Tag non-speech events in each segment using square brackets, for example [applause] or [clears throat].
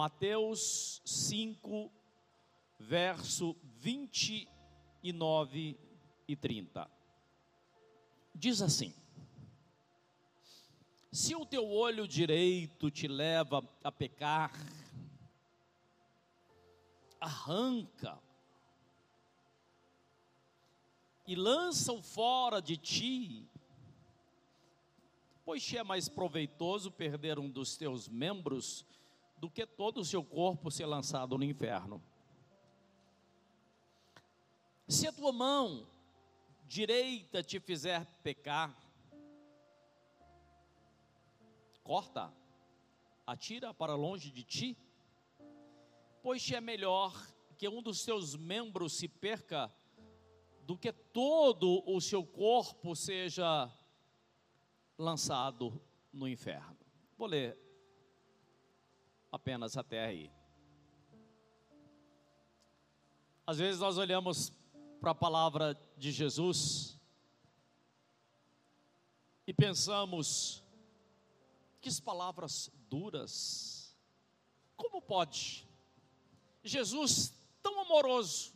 Mateus 5, verso 29 e 30. Diz assim: Se o teu olho direito te leva a pecar, arranca e lança-o fora de ti, pois te é mais proveitoso perder um dos teus membros do que todo o seu corpo ser lançado no inferno. Se a tua mão direita te fizer pecar, corta, atira para longe de ti, pois é melhor que um dos seus membros se perca do que todo o seu corpo seja lançado no inferno. Vou ler apenas até aí. Às vezes nós olhamos para a palavra de Jesus e pensamos, que palavras duras, como pode? Jesus tão amoroso,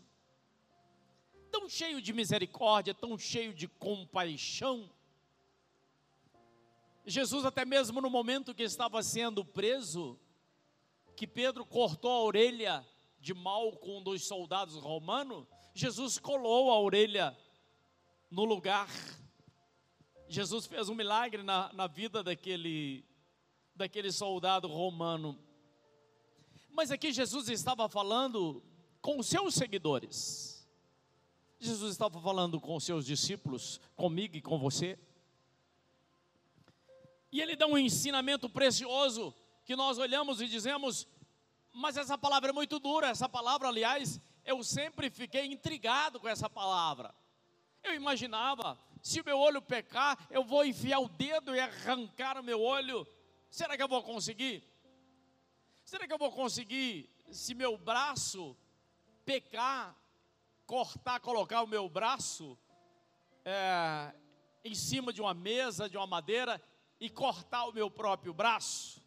tão cheio de misericórdia, tão cheio de compaixão. Jesus, até mesmo no momento que estava sendo preso, que Pedro cortou a orelha de Malco, um dos soldados romanos, Jesus colou a orelha no lugar. Jesus fez um milagre na, na vida daquele, daquele soldado romano. Mas aqui Jesus estava falando com os seus seguidores. Jesus estava falando com os seus discípulos, comigo e com você. E ele dá um ensinamento precioso que nós olhamos e dizemos, mas essa palavra é muito dura. Essa palavra, aliás, eu sempre fiquei intrigado com essa palavra. Eu imaginava, se o meu olho pecar, eu vou enfiar o dedo e arrancar o meu olho. Será que eu vou conseguir? Será que eu vou conseguir, se meu braço pecar, cortar, colocar o meu braço é, em cima de uma mesa, de uma madeira e cortar o meu próprio braço?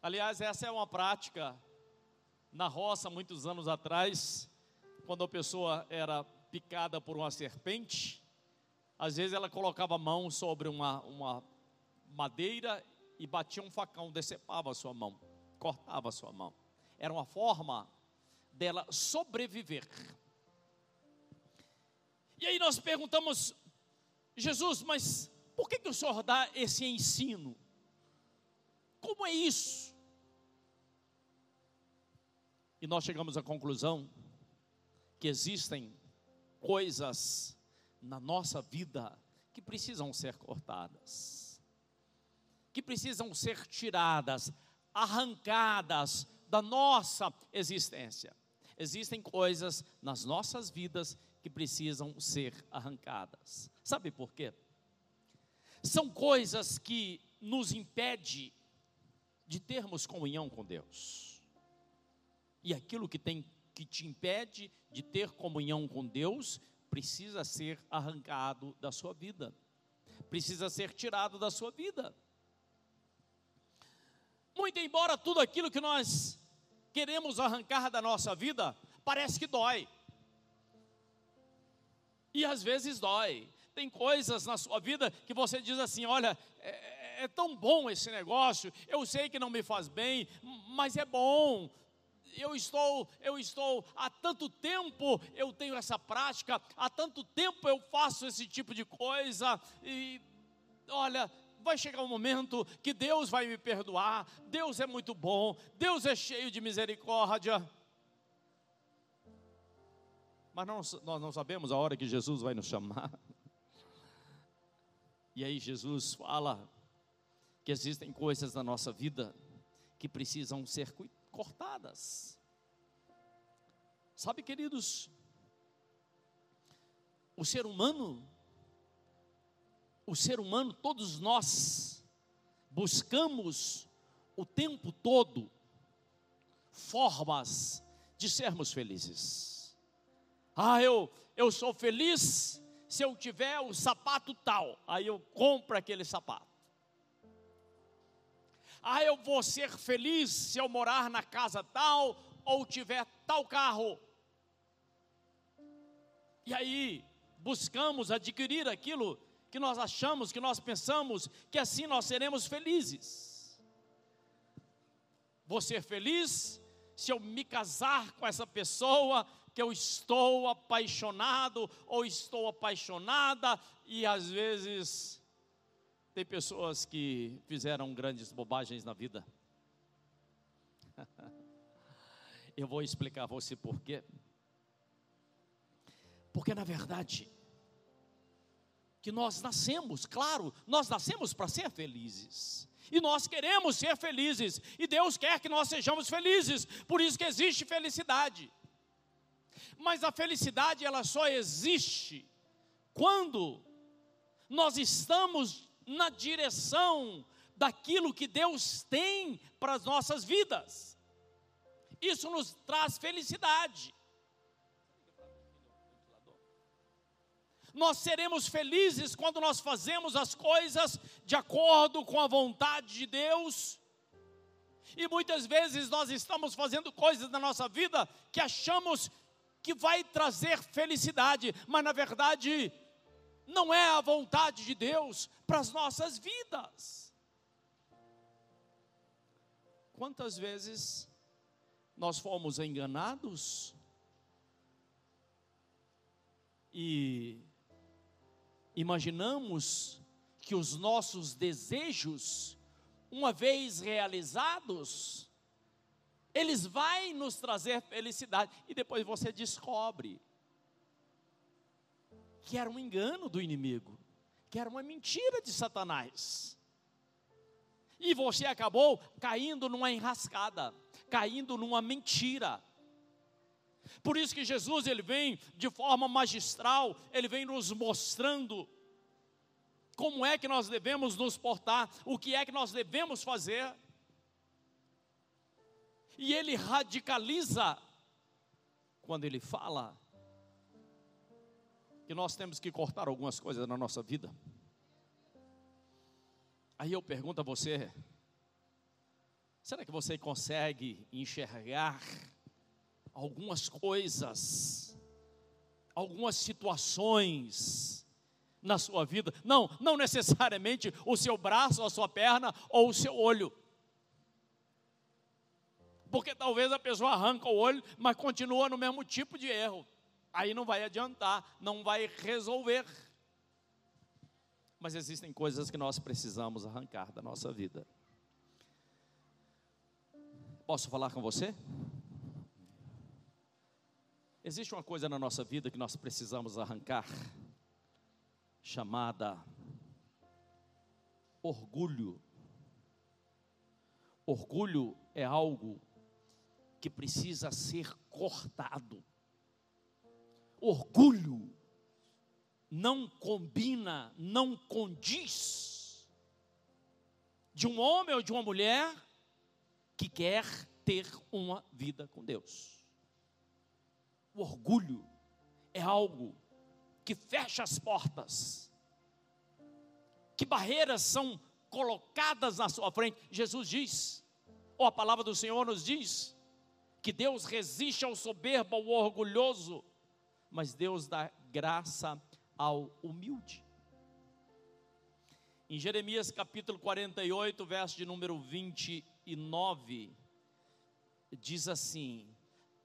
Aliás, essa é uma prática na roça, muitos anos atrás, quando a pessoa era picada por uma serpente, às vezes ela colocava a mão sobre uma, uma madeira e batia um facão, decepava a sua mão, cortava a sua mão. Era uma forma dela sobreviver. E aí nós perguntamos, Jesus, mas por que, que o Senhor dá esse ensino? Como é isso? E nós chegamos à conclusão que existem coisas na nossa vida que precisam ser cortadas, que precisam ser tiradas, arrancadas da nossa existência. Existem coisas nas nossas vidas que precisam ser arrancadas. Sabe por quê? São coisas que nos impedem de termos comunhão com Deus e aquilo que tem que te impede de ter comunhão com Deus precisa ser arrancado da sua vida. Precisa ser tirado da sua vida. Muito embora tudo aquilo que nós queremos arrancar da nossa vida, parece que dói. E às vezes dói. Tem coisas na sua vida que você diz assim: olha, é, é tão bom esse negócio, eu sei que não me faz bem, mas é bom, eu estou, eu estou há tanto tempo eu tenho essa prática, há tanto tempo eu faço esse tipo de coisa e olha, vai chegar um momento que Deus vai me perdoar. Deus é muito bom, Deus é cheio de misericórdia. Mas não, nós não sabemos a hora que Jesus vai nos chamar. [laughs] E aí Jesus fala que existem coisas na nossa vida que precisam ser cortadas. Sabe, queridos, o ser humano, o ser humano, todos nós, buscamos o tempo todo formas de sermos felizes. Ah, eu, eu sou feliz se eu tiver o sapato tal, aí eu compro aquele sapato. Ah, eu vou ser feliz se eu morar na casa tal ou tiver tal carro. E aí, buscamos adquirir aquilo que nós achamos, que nós pensamos que assim nós seremos felizes. Vou ser feliz se eu me casar com essa pessoa que eu estou apaixonado ou estou apaixonada e às vezes tem pessoas que fizeram grandes bobagens na vida. [laughs] Eu vou explicar a você por quê. Porque na verdade, que nós nascemos, claro, nós nascemos para ser felizes. E nós queremos ser felizes, e Deus quer que nós sejamos felizes, por isso que existe felicidade. Mas a felicidade ela só existe quando nós estamos na direção daquilo que Deus tem para as nossas vidas. Isso nos traz felicidade. Nós seremos felizes quando nós fazemos as coisas de acordo com a vontade de Deus. E muitas vezes nós estamos fazendo coisas na nossa vida que achamos que vai trazer felicidade, mas na verdade não é a vontade de Deus para as nossas vidas. Quantas vezes nós fomos enganados e imaginamos que os nossos desejos, uma vez realizados, eles vão nos trazer felicidade e depois você descobre que era um engano do inimigo, que era uma mentira de Satanás. E você acabou caindo numa enrascada, caindo numa mentira. Por isso que Jesus ele vem de forma magistral, ele vem nos mostrando como é que nós devemos nos portar, o que é que nós devemos fazer. E ele radicaliza quando ele fala que nós temos que cortar algumas coisas na nossa vida. Aí eu pergunto a você: será que você consegue enxergar algumas coisas, algumas situações na sua vida? Não, não necessariamente o seu braço, a sua perna ou o seu olho. Porque talvez a pessoa arranca o olho, mas continua no mesmo tipo de erro aí não vai adiantar, não vai resolver. Mas existem coisas que nós precisamos arrancar da nossa vida. Posso falar com você? Existe uma coisa na nossa vida que nós precisamos arrancar, chamada orgulho. Orgulho é algo que precisa ser cortado orgulho não combina, não condiz de um homem ou de uma mulher que quer ter uma vida com Deus. O orgulho é algo que fecha as portas, que barreiras são colocadas na sua frente. Jesus diz, ou a palavra do Senhor nos diz, que Deus resiste ao soberbo, ao orgulhoso, mas Deus dá graça ao humilde. Em Jeremias capítulo 48, verso de número 29, diz assim: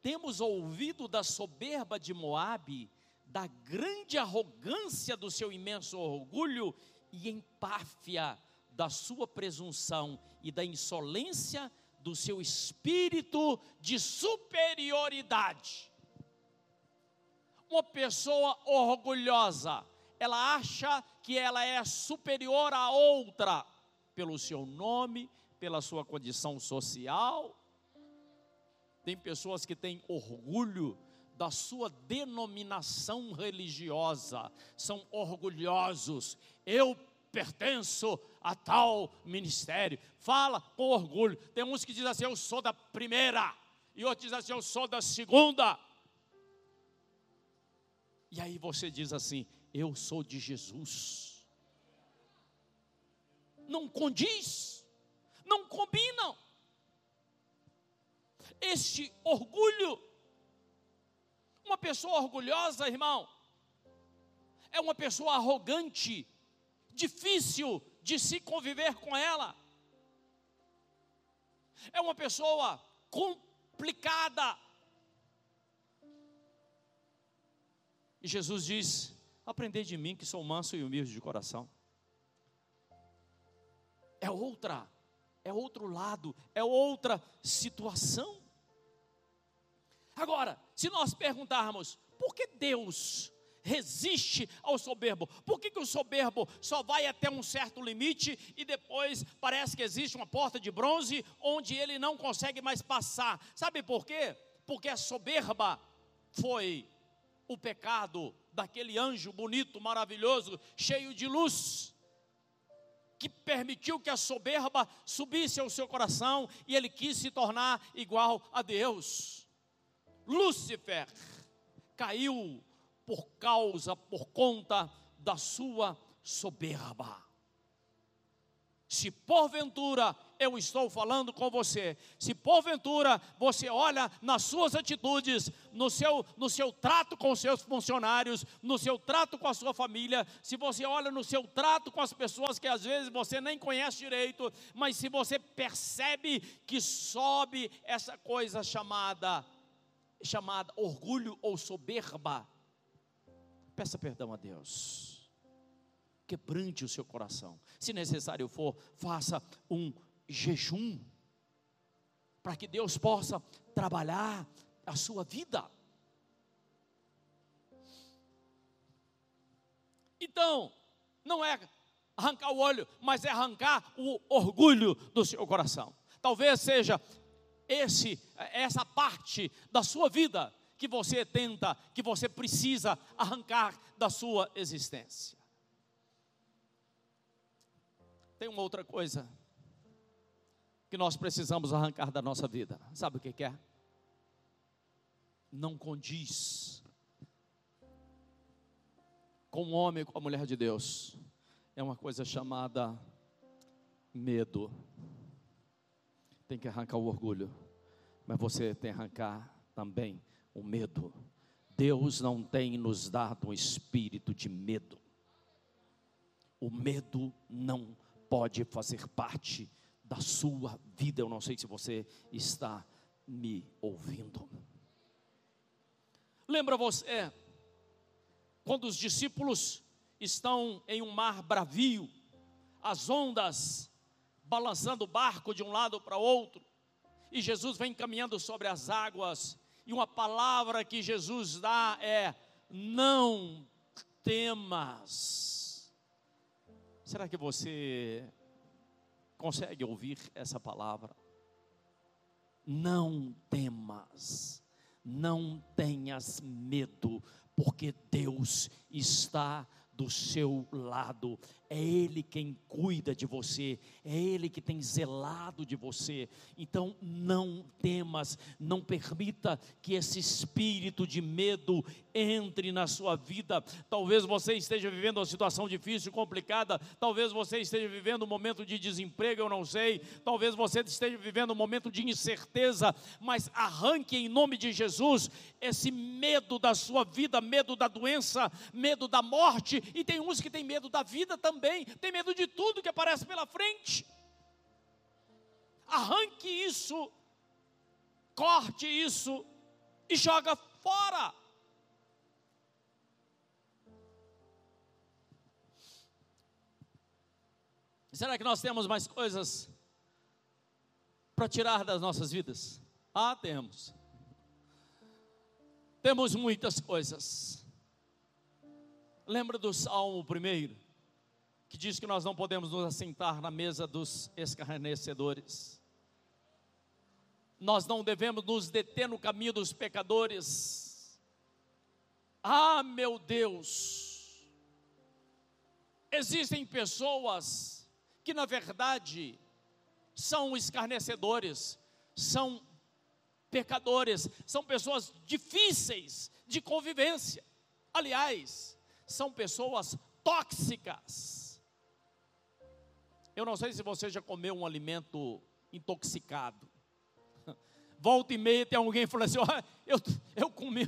Temos ouvido da soberba de Moabe, da grande arrogância do seu imenso orgulho e empáfia da sua presunção e da insolência do seu espírito de superioridade uma pessoa orgulhosa, ela acha que ela é superior a outra pelo seu nome, pela sua condição social. Tem pessoas que têm orgulho da sua denominação religiosa, são orgulhosos. Eu pertenço a tal ministério. Fala com orgulho. Tem uns que dizem assim: eu sou da primeira, e outros dizem assim: eu sou da segunda. E aí você diz assim: Eu sou de Jesus. Não condiz, não combinam. Este orgulho, uma pessoa orgulhosa, irmão, é uma pessoa arrogante, difícil de se conviver com ela. É uma pessoa complicada. E Jesus diz: Aprendei de mim que sou manso e humilde de coração. É outra, é outro lado, é outra situação. Agora, se nós perguntarmos, por que Deus resiste ao soberbo. Por que, que o soberbo só vai até um certo limite e depois parece que existe uma porta de bronze onde ele não consegue mais passar? Sabe por quê? Porque a soberba foi o pecado daquele anjo bonito, maravilhoso, cheio de luz, que permitiu que a soberba subisse ao seu coração e ele quis se tornar igual a Deus. Lúcifer caiu por causa, por conta da sua soberba. Se porventura eu estou falando com você, se porventura você olha nas suas atitudes, no seu, no seu trato com os seus funcionários, no seu trato com a sua família, se você olha no seu trato com as pessoas que às vezes você nem conhece direito, mas se você percebe que sobe essa coisa chamada chamada orgulho ou soberba, Peça perdão a Deus. Quebrante o seu coração. Se necessário for, faça um jejum. Para que Deus possa trabalhar a sua vida. Então, não é arrancar o olho, mas é arrancar o orgulho do seu coração. Talvez seja esse essa parte da sua vida que você tenta, que você precisa arrancar da sua existência. Tem uma outra coisa que nós precisamos arrancar da nossa vida. Sabe o que é? Não condiz com o homem e com a mulher de Deus. É uma coisa chamada medo. Tem que arrancar o orgulho, mas você tem que arrancar também o medo. Deus não tem nos dado um espírito de medo. O medo não pode fazer parte da sua vida. Eu não sei se você está me ouvindo. Lembra você quando os discípulos estão em um mar bravio, as ondas balançando o barco de um lado para outro, e Jesus vem caminhando sobre as águas, e uma palavra que Jesus dá é: não temas. Será que você consegue ouvir essa palavra? Não temas, não tenhas medo, porque Deus está do seu lado. É Ele quem cuida de você, é Ele que tem zelado de você. Então não temas, não permita que esse espírito de medo entre na sua vida. Talvez você esteja vivendo uma situação difícil, complicada, talvez você esteja vivendo um momento de desemprego, eu não sei, talvez você esteja vivendo um momento de incerteza, mas arranque em nome de Jesus esse medo da sua vida, medo da doença, medo da morte, e tem uns que têm medo da vida também, tem medo de tudo que aparece pela frente. Arranque isso, corte isso e joga fora. Será que nós temos mais coisas para tirar das nossas vidas? Ah, temos. Temos muitas coisas. Lembra do Salmo primeiro, que diz que nós não podemos nos assentar na mesa dos escarnecedores. Nós não devemos nos deter no caminho dos pecadores. Ah, meu Deus! Existem pessoas que na verdade são escarnecedores, são pecadores, são pessoas difíceis de convivência. Aliás, são pessoas tóxicas. Eu não sei se você já comeu um alimento intoxicado. Volta e meia tem alguém falando assim: oh, eu, eu comi.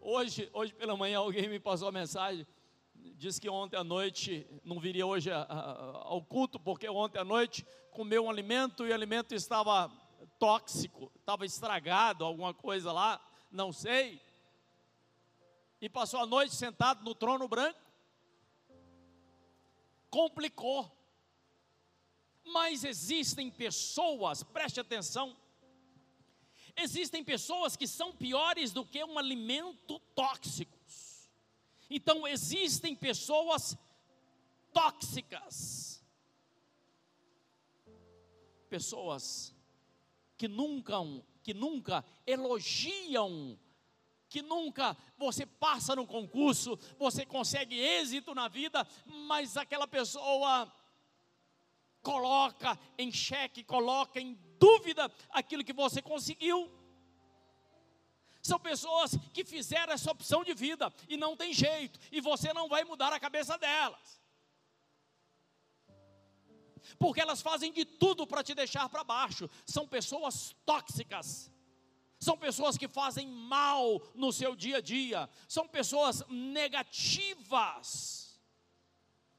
Hoje, hoje pela manhã alguém me passou a mensagem. Diz que ontem à noite, não viria hoje a, a, ao culto, porque ontem à noite comeu um alimento e o alimento estava tóxico, estava estragado, alguma coisa lá, não sei. E passou a noite sentado no trono branco. Complicou. Mas existem pessoas, preste atenção, existem pessoas que são piores do que um alimento tóxico. Então existem pessoas tóxicas, pessoas que nunca, que nunca elogiam, que nunca você passa no concurso, você consegue êxito na vida, mas aquela pessoa coloca em xeque, coloca em dúvida aquilo que você conseguiu. São pessoas que fizeram essa opção de vida e não tem jeito, e você não vai mudar a cabeça delas. Porque elas fazem de tudo para te deixar para baixo. São pessoas tóxicas. São pessoas que fazem mal no seu dia a dia. São pessoas negativas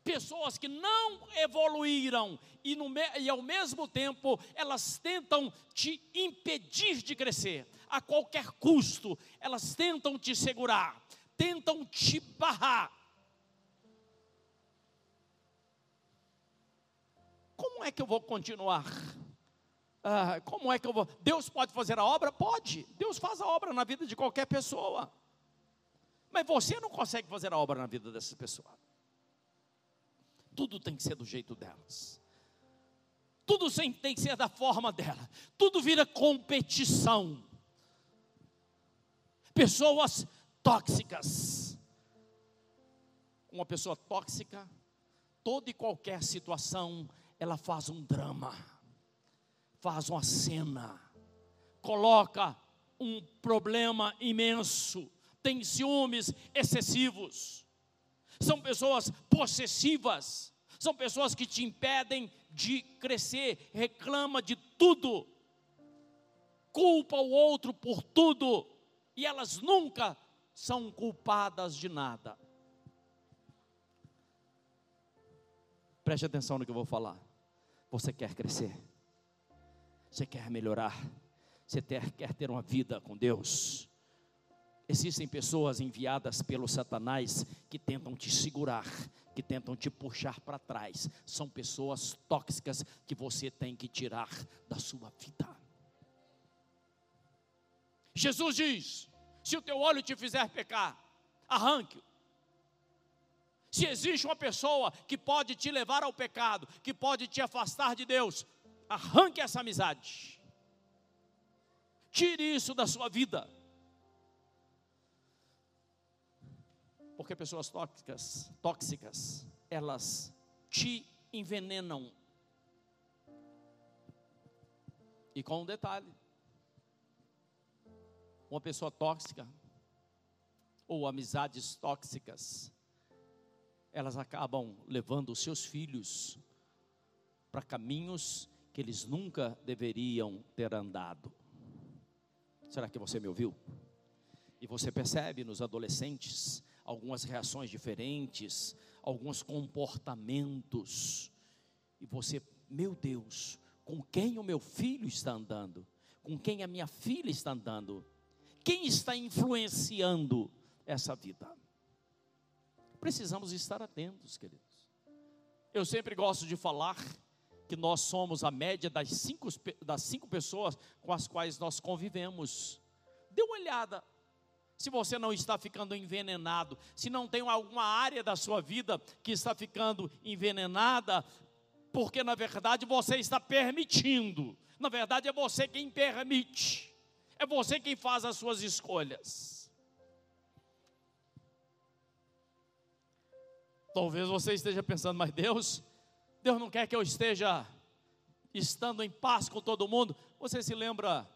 pessoas que não evoluíram e, no, e, ao mesmo tempo elas tentam te impedir de crescer, a qualquer custo, elas tentam te segurar, tentam te barrar. Como é que eu vou continuar? Ah, como é que eu vou? Deus pode fazer a obra? Pode. Deus faz a obra na vida de qualquer pessoa. Mas você não consegue fazer a obra na vida dessa pessoa tudo tem que ser do jeito delas. Tudo tem que ser da forma dela. Tudo vira competição. Pessoas tóxicas. Uma pessoa tóxica, toda e qualquer situação, ela faz um drama, faz uma cena, coloca um problema imenso, tem ciúmes excessivos são pessoas possessivas, são pessoas que te impedem de crescer, reclama de tudo, culpa o outro por tudo, e elas nunca são culpadas de nada. Preste atenção no que eu vou falar. Você quer crescer, você quer melhorar, você quer ter uma vida com Deus, Existem pessoas enviadas pelo Satanás que tentam te segurar, que tentam te puxar para trás. São pessoas tóxicas que você tem que tirar da sua vida. Jesus diz: se o teu olho te fizer pecar, arranque-o. Se existe uma pessoa que pode te levar ao pecado, que pode te afastar de Deus, arranque essa amizade. Tire isso da sua vida. Porque pessoas tóxicas, tóxicas, elas te envenenam. E com um detalhe: uma pessoa tóxica ou amizades tóxicas, elas acabam levando os seus filhos para caminhos que eles nunca deveriam ter andado. Será que você me ouviu? E você percebe nos adolescentes algumas reações diferentes, alguns comportamentos. E você, meu Deus, com quem o meu filho está andando? Com quem a minha filha está andando? Quem está influenciando essa vida? Precisamos estar atentos, queridos. Eu sempre gosto de falar que nós somos a média das cinco, das cinco pessoas com as quais nós convivemos. Dê uma olhada se você não está ficando envenenado, se não tem alguma área da sua vida que está ficando envenenada, porque na verdade você está permitindo, na verdade é você quem permite, é você quem faz as suas escolhas. Talvez você esteja pensando, mas Deus, Deus não quer que eu esteja estando em paz com todo mundo. Você se lembra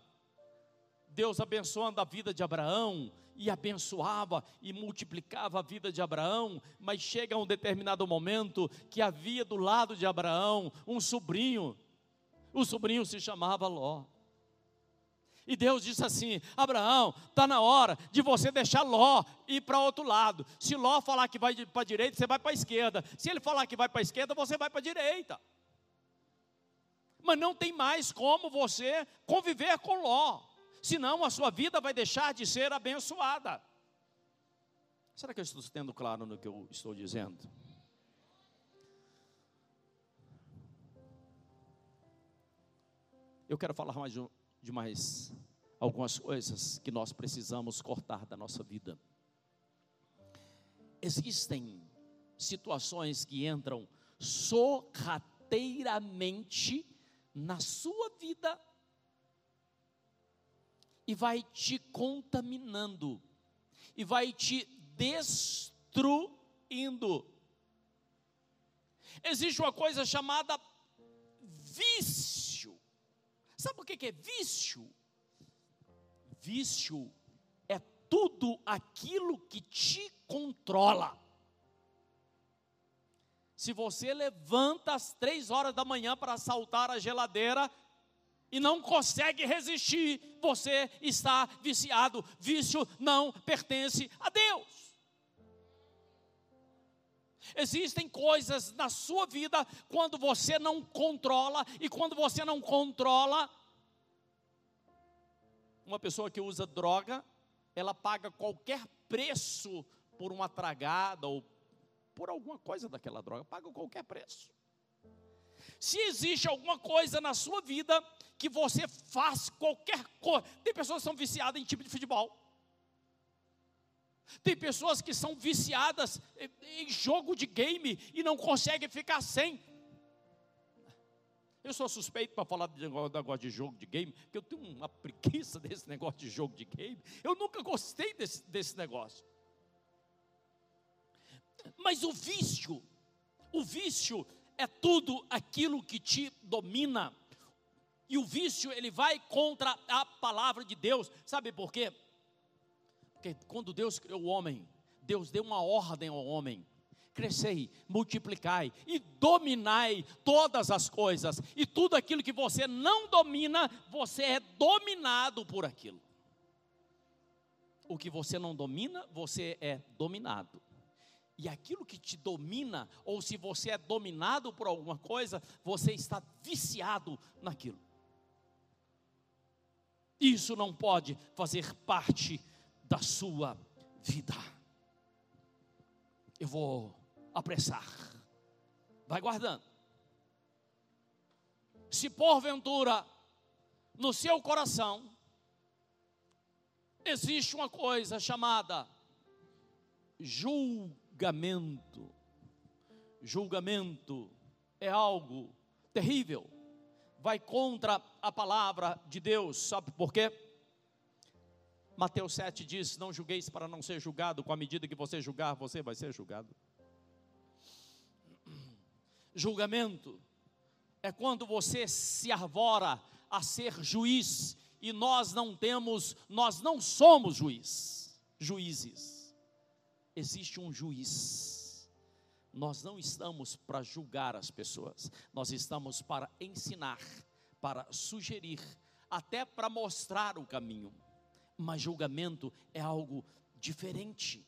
Deus abençoando a vida de Abraão, e abençoava e multiplicava a vida de Abraão, mas chega um determinado momento que havia do lado de Abraão um sobrinho, o sobrinho se chamava Ló. E Deus disse assim: Abraão, está na hora de você deixar Ló ir para outro lado. Se Ló falar que vai para a direita, você vai para a esquerda. Se ele falar que vai para a esquerda, você vai para a direita. Mas não tem mais como você conviver com Ló senão a sua vida vai deixar de ser abençoada. Será que eu estou sendo claro no que eu estou dizendo? Eu quero falar mais de mais algumas coisas que nós precisamos cortar da nossa vida. Existem situações que entram sorrateiramente na sua vida e vai te contaminando, e vai te destruindo. Existe uma coisa chamada vício. Sabe o que é vício? Vício é tudo aquilo que te controla. Se você levanta às três horas da manhã para assaltar a geladeira, e não consegue resistir, você está viciado. Vício não pertence a Deus. Existem coisas na sua vida quando você não controla, e quando você não controla, uma pessoa que usa droga, ela paga qualquer preço por uma tragada ou por alguma coisa daquela droga, paga qualquer preço. Se existe alguma coisa na sua vida que você faz qualquer coisa, tem pessoas que são viciadas em time de futebol. Tem pessoas que são viciadas em jogo de game e não conseguem ficar sem. Eu sou suspeito para falar de negócio de jogo de game, porque eu tenho uma preguiça [laughs] desse negócio de jogo de game. Eu nunca gostei desse, desse negócio. Mas o vício, o vício é tudo aquilo que te domina. E o vício, ele vai contra a palavra de Deus. Sabe por quê? Porque quando Deus criou o homem, Deus deu uma ordem ao homem: crescei, multiplicai e dominai todas as coisas. E tudo aquilo que você não domina, você é dominado por aquilo. O que você não domina, você é dominado e aquilo que te domina, ou se você é dominado por alguma coisa, você está viciado naquilo. Isso não pode fazer parte da sua vida. Eu vou apressar. Vai guardando. Se porventura no seu coração existe uma coisa chamada julgamento, julgamento. É algo terrível, vai contra a palavra de Deus, sabe por quê? Mateus 7 diz: Não julgueis para não ser julgado, com a medida que você julgar, você vai ser julgado. [clears throat] Julgamento é quando você se arvora a ser juiz e nós não temos, nós não somos juiz, juízes existe um juiz. Nós não estamos para julgar as pessoas, nós estamos para ensinar, para sugerir, até para mostrar o caminho. Mas julgamento é algo diferente.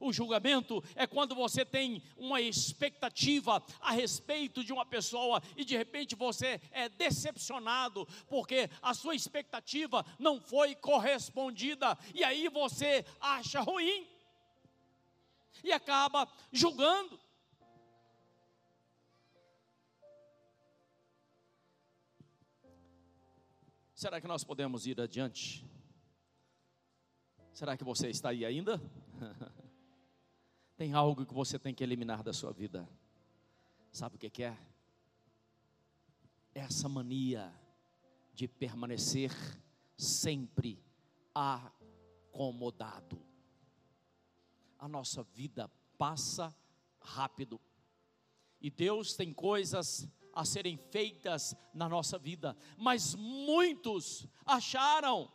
O julgamento é quando você tem uma expectativa a respeito de uma pessoa e de repente você é decepcionado porque a sua expectativa não foi correspondida e aí você acha ruim e acaba julgando. Será que nós podemos ir adiante? Será que você está aí ainda? [laughs] tem algo que você tem que eliminar da sua vida. Sabe o que é? Essa mania de permanecer sempre acomodado a nossa vida passa rápido. E Deus tem coisas a serem feitas na nossa vida, mas muitos acharam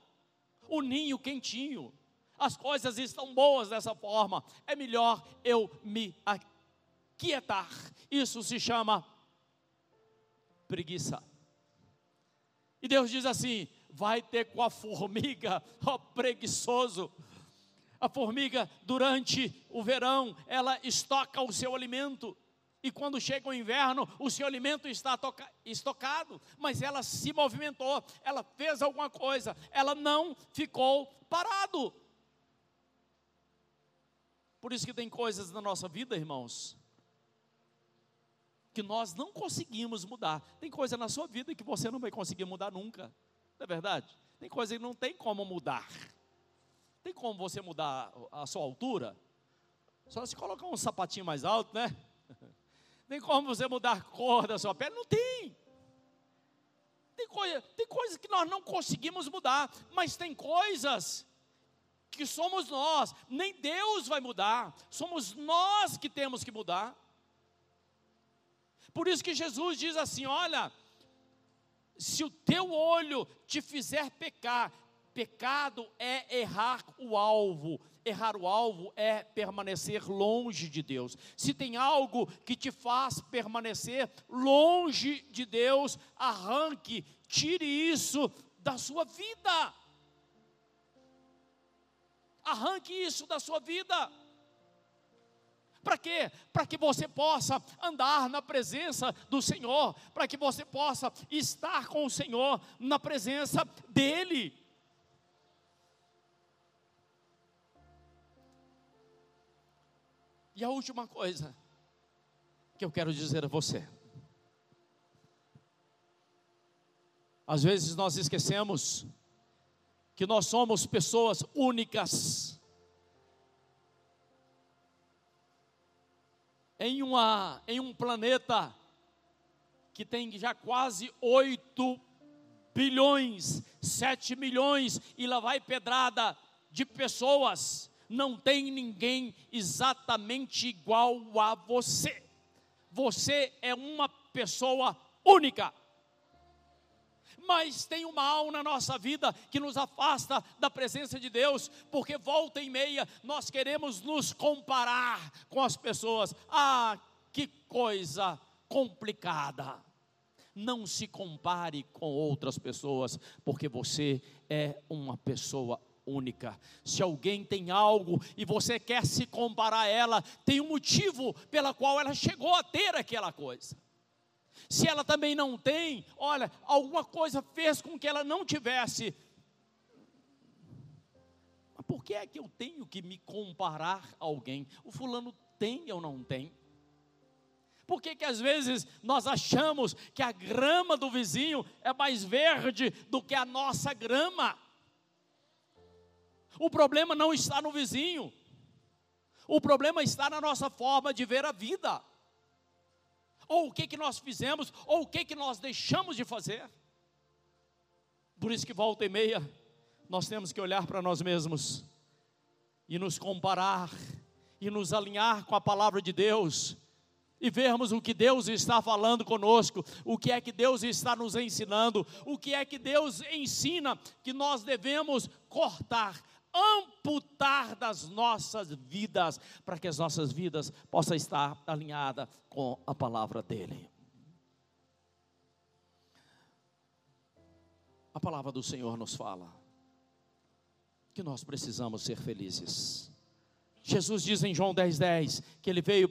o ninho quentinho, as coisas estão boas dessa forma, é melhor eu me aquietar. Isso se chama preguiça. E Deus diz assim: vai ter com a formiga, ó preguiçoso. A formiga, durante o verão, ela estoca o seu alimento. E quando chega o inverno, o seu alimento está estocado. Mas ela se movimentou, ela fez alguma coisa, ela não ficou parado. Por isso que tem coisas na nossa vida, irmãos, que nós não conseguimos mudar. Tem coisa na sua vida que você não vai conseguir mudar nunca. Não é verdade? Tem coisa que não tem como mudar. Tem como você mudar a sua altura? Só se colocar um sapatinho mais alto, né? [laughs] Tem como você mudar a cor da sua pele? Não tem. Tem coisa, tem coisas que nós não conseguimos mudar, mas tem coisas que somos nós, nem Deus vai mudar, somos nós que temos que mudar. Por isso que Jesus diz assim: olha, se o teu olho te fizer pecar, pecado é errar o alvo. Errar o alvo é permanecer longe de Deus. Se tem algo que te faz permanecer longe de Deus, arranque, tire isso da sua vida. Arranque isso da sua vida. Para quê? Para que você possa andar na presença do Senhor, para que você possa estar com o Senhor na presença dEle. E a última coisa que eu quero dizer a você. Às vezes nós esquecemos que nós somos pessoas únicas em, uma, em um planeta que tem já quase 8 bilhões, 7 milhões, e lá vai pedrada de pessoas, não tem ninguém exatamente igual a você. Você é uma pessoa única mas tem um mal na nossa vida que nos afasta da presença de Deus, porque volta e meia nós queremos nos comparar com as pessoas. Ah, que coisa complicada. Não se compare com outras pessoas, porque você é uma pessoa única. Se alguém tem algo e você quer se comparar a ela, tem um motivo pela qual ela chegou a ter aquela coisa. Se ela também não tem, olha, alguma coisa fez com que ela não tivesse. Mas por que é que eu tenho que me comparar a alguém? O fulano tem ou não tem? Por que, que às vezes nós achamos que a grama do vizinho é mais verde do que a nossa grama? O problema não está no vizinho, o problema está na nossa forma de ver a vida ou o que, que nós fizemos, ou o que, que nós deixamos de fazer. Por isso que volta e meia, nós temos que olhar para nós mesmos e nos comparar e nos alinhar com a palavra de Deus e vermos o que Deus está falando conosco, o que é que Deus está nos ensinando, o que é que Deus ensina que nós devemos cortar, amputar das nossas vidas, para que as nossas vidas possam estar alinhadas com a palavra dEle. A palavra do Senhor nos fala que nós precisamos ser felizes. Jesus diz em João 10,10 10, que Ele veio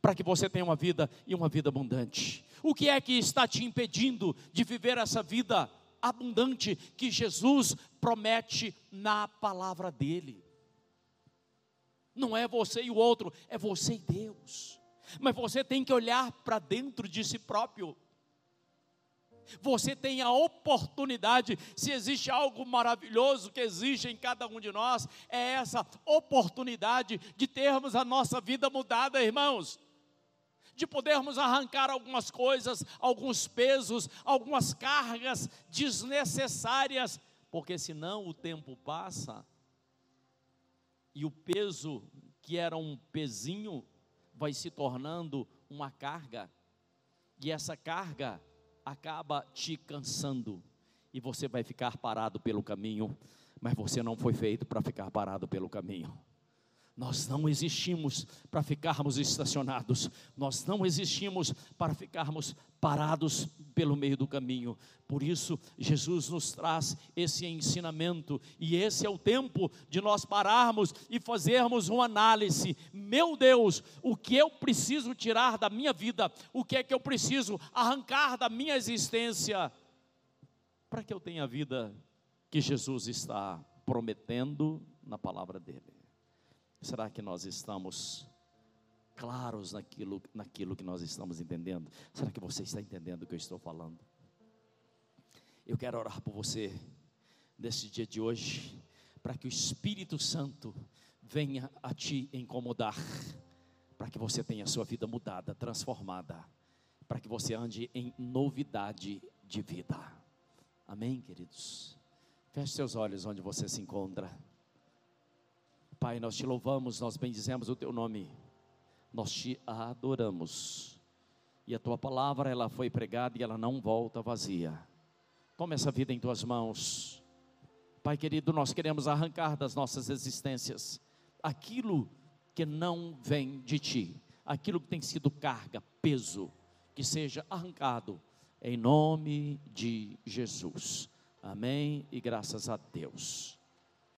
para que você tenha uma vida e uma vida abundante. O que é que está te impedindo de viver essa vida abundante que Jesus promete na palavra dele. Não é você e o outro, é você e Deus. Mas você tem que olhar para dentro de si próprio. Você tem a oportunidade, se existe algo maravilhoso que existe em cada um de nós, é essa oportunidade de termos a nossa vida mudada, irmãos de podermos arrancar algumas coisas, alguns pesos, algumas cargas desnecessárias, porque senão o tempo passa e o peso que era um pezinho vai se tornando uma carga, e essa carga acaba te cansando, e você vai ficar parado pelo caminho. Mas você não foi feito para ficar parado pelo caminho. Nós não existimos para ficarmos estacionados, nós não existimos para ficarmos parados pelo meio do caminho. Por isso, Jesus nos traz esse ensinamento, e esse é o tempo de nós pararmos e fazermos uma análise. Meu Deus, o que eu preciso tirar da minha vida? O que é que eu preciso arrancar da minha existência? Para que eu tenha a vida que Jesus está prometendo na palavra dele. Será que nós estamos claros naquilo, naquilo que nós estamos entendendo? Será que você está entendendo o que eu estou falando? Eu quero orar por você nesse dia de hoje, para que o Espírito Santo venha a te incomodar, para que você tenha a sua vida mudada, transformada, para que você ande em novidade de vida. Amém, queridos? Feche seus olhos onde você se encontra. Pai, nós te louvamos, nós bendizemos o teu nome, nós te adoramos. E a tua palavra, ela foi pregada e ela não volta vazia. Toma essa vida em tuas mãos. Pai querido, nós queremos arrancar das nossas existências aquilo que não vem de ti, aquilo que tem sido carga, peso, que seja arrancado em nome de Jesus. Amém e graças a Deus.